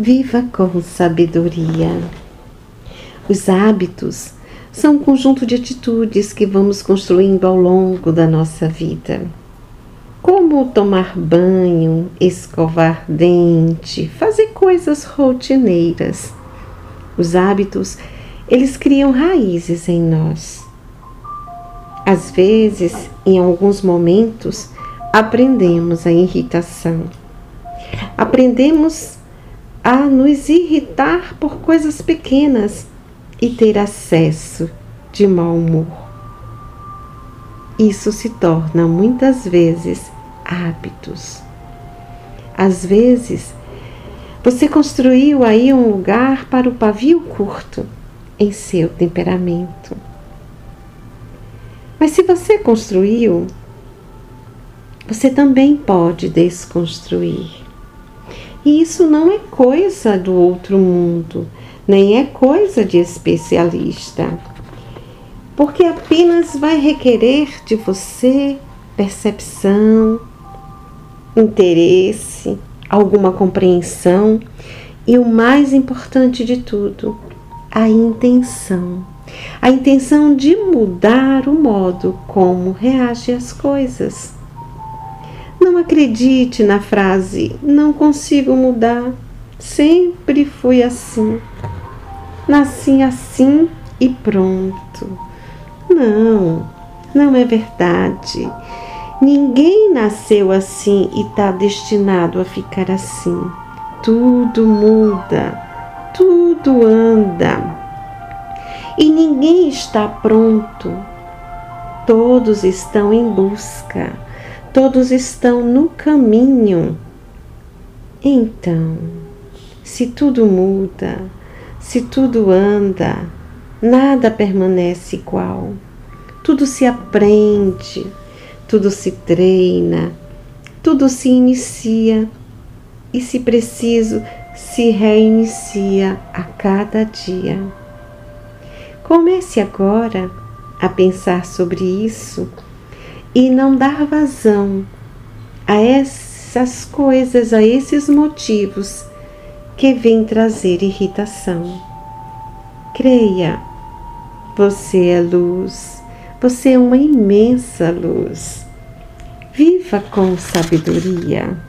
Viva com sabedoria. Os hábitos são um conjunto de atitudes que vamos construindo ao longo da nossa vida. Como tomar banho, escovar dente, fazer coisas rotineiras. Os hábitos, eles criam raízes em nós. Às vezes, em alguns momentos, aprendemos a irritação. Aprendemos a nos irritar por coisas pequenas e ter acesso de mau humor. Isso se torna muitas vezes hábitos. Às vezes, você construiu aí um lugar para o pavio curto em seu temperamento. Mas se você construiu, você também pode desconstruir. E isso não é coisa do outro mundo, nem é coisa de especialista, porque apenas vai requerer de você percepção, interesse, alguma compreensão e o mais importante de tudo, a intenção. A intenção de mudar o modo como reage às coisas. Acredite na frase não consigo mudar. Sempre fui assim. Nasci assim e pronto. Não, não é verdade. Ninguém nasceu assim e está destinado a ficar assim. Tudo muda, tudo anda. E ninguém está pronto. Todos estão em busca todos estão no caminho. Então, se tudo muda, se tudo anda, nada permanece igual. Tudo se aprende, tudo se treina, tudo se inicia e, se preciso, se reinicia a cada dia. Comece agora a pensar sobre isso e não dar vazão a essas coisas, a esses motivos que vêm trazer irritação. Creia, você é luz, você é uma imensa luz. Viva com sabedoria.